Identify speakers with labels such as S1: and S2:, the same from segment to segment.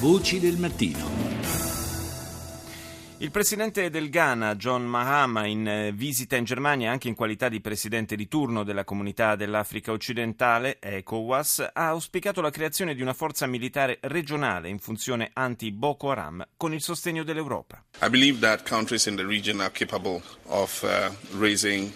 S1: Voci del mattino.
S2: Il presidente del Ghana, John Mahama, in eh, visita in Germania anche in qualità di presidente di turno della comunità dell'Africa occidentale, ECOWAS, ha auspicato la creazione di una forza militare regionale in funzione anti-Boko Haram con il sostegno dell'Europa.
S3: I believe that countries in the region are capable of uh, raising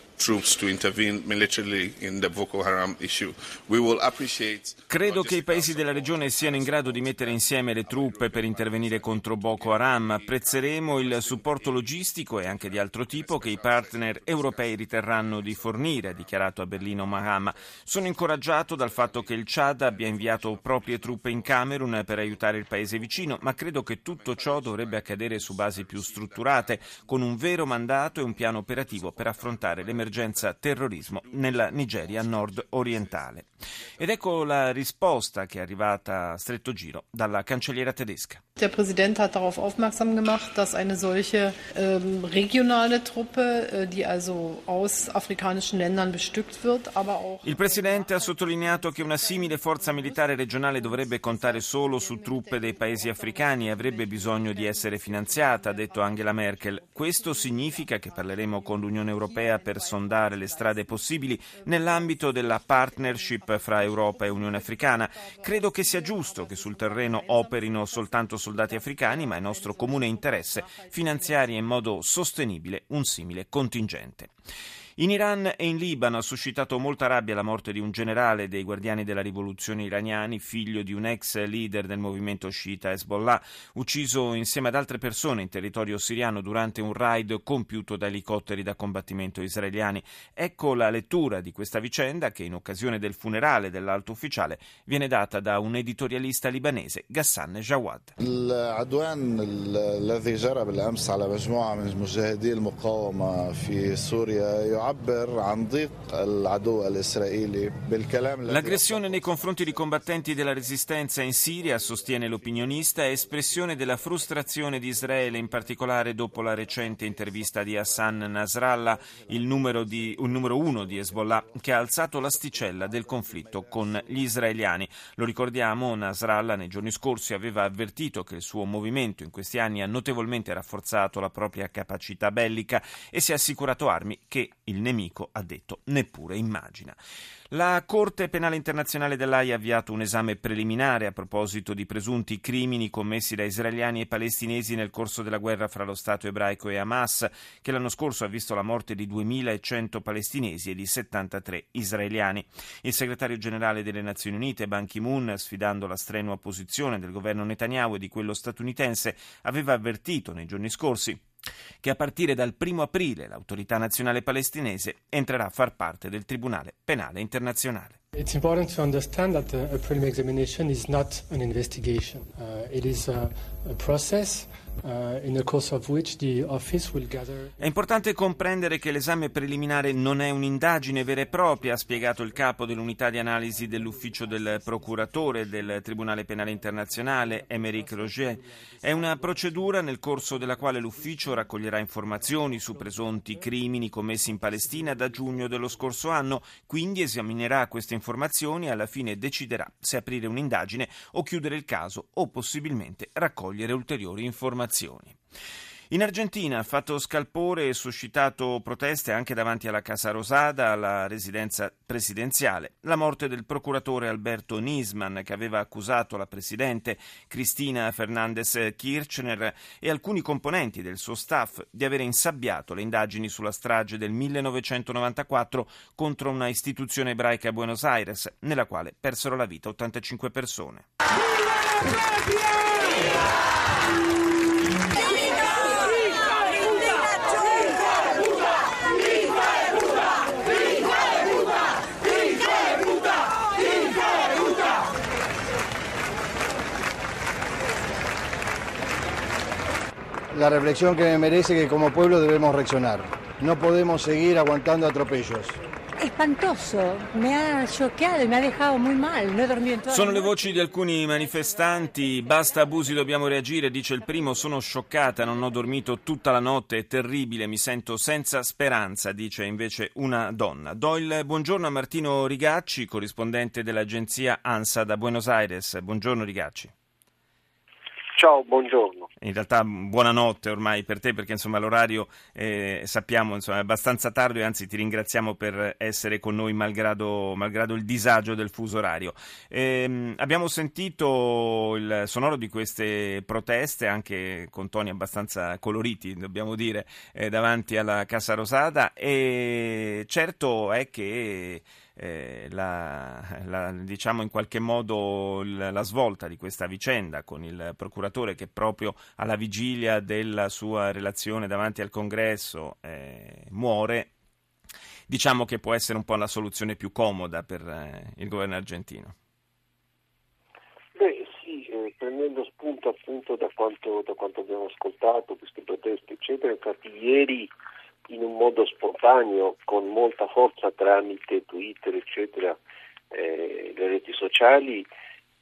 S2: Credo che i paesi della regione siano in grado di mettere insieme le truppe per intervenire contro Boko Haram. Apprezzeremo il supporto logistico e anche di altro tipo che i partner europei riterranno di fornire, ha dichiarato a Berlino Mahama. Sono incoraggiato dal fatto che il Chad abbia inviato proprie truppe in Camerun per aiutare il paese vicino, ma credo che tutto ciò dovrebbe accadere su basi più strutturate, con un vero mandato e un piano operativo per affrontare l'emergenza l'emergenza terrorismo nella Nigeria nord-orientale. Ed ecco la risposta che è arrivata a stretto giro dalla cancelliera tedesca.
S4: Der Präsident hat darauf aufmerksam gemacht, dass eine solche ähm, regionale Truppe, äh, die also aus afrikanischen Ländern bestückt wird, aber auch
S2: Il Presidente ha sottolineato che una simile forza militare regionale dovrebbe contare solo su truppe dei paesi africani e avrebbe bisogno di essere finanziata, ha detto Angela Merkel. Questo significa che parleremo con l'Unione Europea per sondare le strade possibili nell'ambito della partnership fra Europa e Unione Africana. Credo che sia giusto che sul terreno operino soltanto soldati africani, ma è nostro comune interesse finanziare in modo sostenibile un simile contingente. In Iran e in Libano ha suscitato molta rabbia la morte di un generale dei guardiani della rivoluzione iraniani, figlio di un ex leader del movimento sciita Hezbollah, ucciso insieme ad altre persone in territorio siriano durante un raid compiuto da elicotteri da combattimento israeliani. Ecco la lettura di questa vicenda che in occasione del funerale dell'alto ufficiale viene data da un editorialista libanese, Ghassan Jawad.
S5: العدوان الذي جرى بالامس على مجموعه من مجاهدي المقاومه في سوريا
S2: L'aggressione nei confronti di combattenti della resistenza in Siria, sostiene l'opinionista, è espressione della frustrazione di Israele, in particolare dopo la recente intervista di Hassan Nasrallah, il numero, di, il numero uno di Hezbollah, che ha alzato l'asticella del conflitto con gli israeliani. Lo ricordiamo, Nasrallah nei giorni scorsi aveva avvertito che il suo movimento in questi anni ha notevolmente rafforzato la propria capacità bellica e si è assicurato armi che il il nemico ha detto neppure immagina. La Corte Penale Internazionale dell'AIA ha avviato un esame preliminare a proposito di presunti crimini commessi da israeliani e palestinesi nel corso della guerra fra lo Stato ebraico e Hamas, che l'anno scorso ha visto la morte di 2.100 palestinesi e di 73 israeliani. Il segretario generale delle Nazioni Unite, Ban Ki-moon, sfidando la strenua posizione del governo Netanyahu e di quello statunitense, aveva avvertito nei giorni scorsi che a partire dal 1 aprile l'autorità nazionale palestinese entrerà a far parte del Tribunale Penale Internazionale.
S6: It's important to understand that a preliminary examination is not an investigation. Uh, it is a, a process Uh,
S2: è importante comprendere che l'esame preliminare non è un'indagine vera e propria, ha spiegato il capo dell'unità di analisi dell'ufficio del procuratore del Tribunale Penale Internazionale, Emeric Roger. È una procedura nel corso della quale l'ufficio raccoglierà informazioni su presunti crimini commessi in Palestina da giugno dello scorso anno, quindi esaminerà queste informazioni e alla fine deciderà se aprire un'indagine o chiudere il caso o possibilmente raccogliere ulteriori informazioni informazioni. In Argentina ha fatto scalpore e suscitato proteste anche davanti alla Casa Rosada, alla residenza presidenziale, la morte del procuratore Alberto Nisman che aveva accusato la presidente Cristina Fernandez Kirchner e alcuni componenti del suo staff di avere insabbiato le indagini sulla strage del 1994 contro una istituzione ebraica a Buenos Aires, nella quale persero la vita 85 persone.
S7: la reflexión que me merece que como pueblo debemos reaccionar. No podemos seguir aguantando atropellos.
S8: Espantoso, mi ha scioccato, mi ha lasciato muy mal, non ho dormito
S2: Sono le voci di alcuni manifestanti, basta abusi, dobbiamo reagire, dice il primo, sono scioccata, non ho dormito tutta la notte, è terribile, mi sento senza speranza, dice invece una donna. Do il buongiorno a Martino Rigacci, corrispondente dell'agenzia ANSA da Buenos Aires. Buongiorno Rigacci.
S1: Ciao, buongiorno.
S2: In realtà buonanotte ormai per te perché insomma l'orario eh, sappiamo insomma, è abbastanza tardo e anzi ti ringraziamo per essere con noi malgrado, malgrado il disagio del fuso orario. Eh, abbiamo sentito il sonoro di queste proteste anche con toni abbastanza coloriti dobbiamo dire eh, davanti alla Casa Rosada e certo è che eh, la, la, diciamo in qualche modo la, la, svolta di questa vicenda con il procuratore che proprio alla vigilia della sua relazione davanti al congresso eh, muore, diciamo che può essere un po' la soluzione più comoda per eh, il governo argentino.
S1: Beh sì, eh, prendendo spunto appunto da quanto, da quanto abbiamo ascoltato, queste proteste eccetera, infatti ieri in un modo spontaneo, con molta forza tramite Twitter, eccetera, eh, le reti sociali,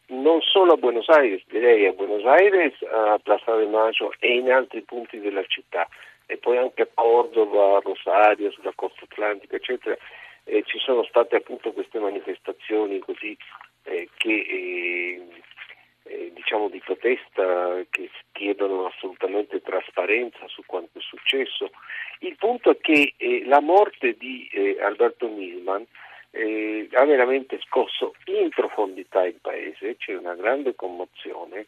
S1: non solo a Buenos Aires, direi a Buenos Aires, a Plaza de Mayo e in altri punti della città, e poi anche a Cordova, a Rosario, sulla costa atlantica, eccetera, eh, ci sono state appunto queste manifestazioni così eh, che eh, eh, diciamo di protesta che chiedono assolutamente trasparenza su quanto è successo. Il punto è che eh, la morte di eh, Alberto Milman eh, ha veramente scosso in profondità il paese, c'è una grande commozione.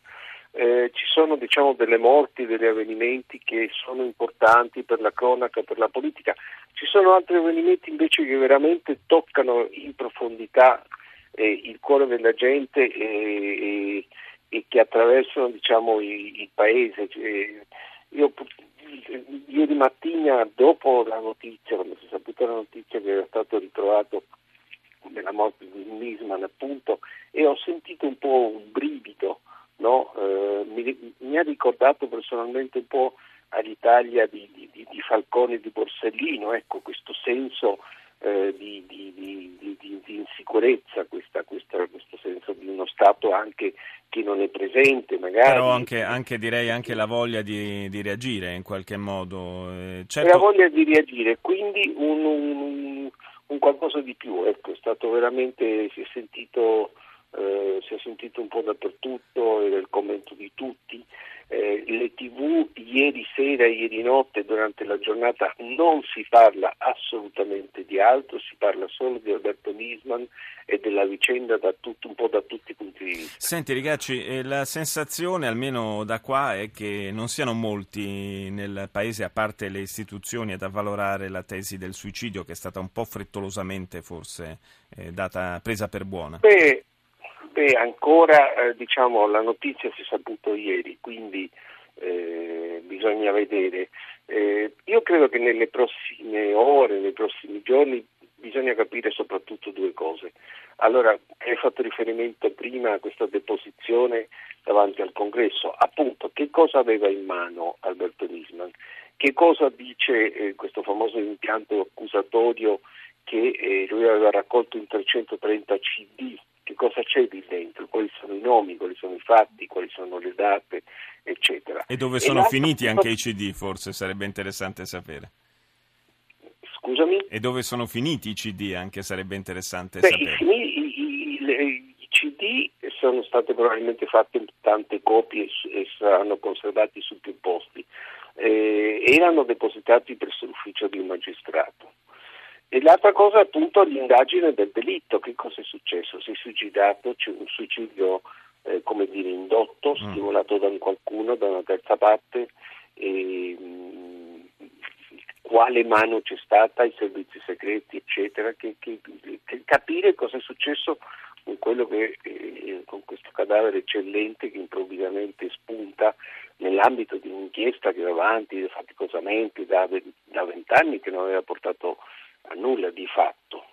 S1: Eh, ci sono diciamo, delle morti, degli avvenimenti che sono importanti per la cronaca, per la politica, ci sono altri avvenimenti invece che veramente toccano in profondità eh, il cuore della gente e, e che attraversano diciamo, il, il paese. Cioè, io ieri mattina dopo la notizia, quando si è saputa la notizia che era stato ritrovato nella morte di Nisman appunto e ho sentito un po' un brivido, no? eh, mi, mi, ha ricordato personalmente un po' all'Italia di, di, di Falcone e di Borsellino, ecco questo senso eh, di, di, insicurezza, questa, questa, questo senso di uno Stato anche che non è presente magari.
S2: Però anche, anche direi anche la voglia di, di reagire in qualche modo.
S1: Eh, certo... La voglia di reagire, quindi un, un, un, qualcosa di più, ecco, è stato veramente, si è sentito, eh, si è sentito un po' dappertutto, era il commento di tutti eh, le tv ieri sera, ieri notte, durante la giornata non si parla assolutamente di altro, si parla solo di Alberto Nisman e della vicenda da tutto, un po' da tutti i punti di vista.
S2: Senti Rigacci, eh, la sensazione almeno da qua è che non siano molti nel paese, a parte le istituzioni, ad avvalorare la tesi del suicidio che è stata un po' frettolosamente forse eh, data, presa per buona.
S1: Beh, Beh, ancora eh, diciamo, la notizia si è saputo ieri, quindi eh, bisogna vedere. Eh, io credo che nelle prossime ore, nei prossimi giorni, bisogna capire soprattutto due cose. Allora, hai fatto riferimento prima a questa deposizione davanti al congresso. Appunto, che cosa aveva in mano Alberto Nisman? Che cosa dice eh, questo famoso impianto accusatorio che eh, lui aveva raccolto in 330 CD che cosa c'è lì dentro, quali sono i nomi, quali sono i fatti, quali sono le date, eccetera.
S2: E dove sono e finiti anche i CD, forse sarebbe interessante sapere.
S1: Scusami?
S2: E dove sono finiti i CD, anche sarebbe interessante Beh, sapere.
S1: I, i, i, I, CD sono state probabilmente fatte tante copie e, saranno conservati su più posti. Eh, erano depositati presso l'ufficio di un magistrato e l'altra cosa appunto l'indagine del delitto, che cosa è successo? Si è suicidato, c'è un suicidio eh, come dire indotto, mm. stimolato da qualcuno, da una terza parte, e, mh, mm, quale mano c'è stata, i servizi segreti, eccetera, che, che, che capire cosa è successo con quello che eh, con questo cadavere eccellente che improvvisamente spunta nell'ambito di un'inchiesta che va avanti faticosamente da vent'anni che non aveva portato a nulla di fatto.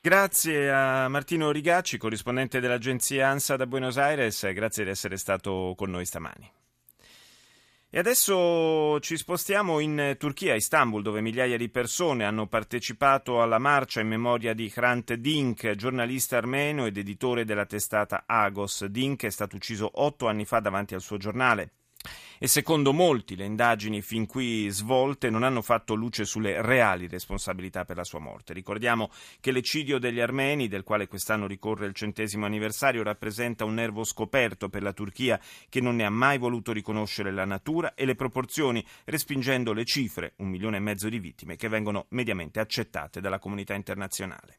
S2: Grazie a Martino Rigacci, corrispondente dell'agenzia ANSA da Buenos Aires, grazie di essere stato con noi stamani. E adesso ci spostiamo in Turchia, a Istanbul, dove migliaia di persone hanno partecipato alla marcia in memoria di Hrant Dink, giornalista armeno ed editore della testata Agos. Dink è stato ucciso otto anni fa davanti al suo giornale. E secondo molti le indagini fin qui svolte non hanno fatto luce sulle reali responsabilità per la sua morte. Ricordiamo che l'eccidio degli armeni, del quale quest'anno ricorre il centesimo anniversario, rappresenta un nervo scoperto per la Turchia che non ne ha mai voluto riconoscere la natura e le proporzioni, respingendo le cifre, un milione e mezzo di vittime, che vengono mediamente accettate dalla comunità internazionale.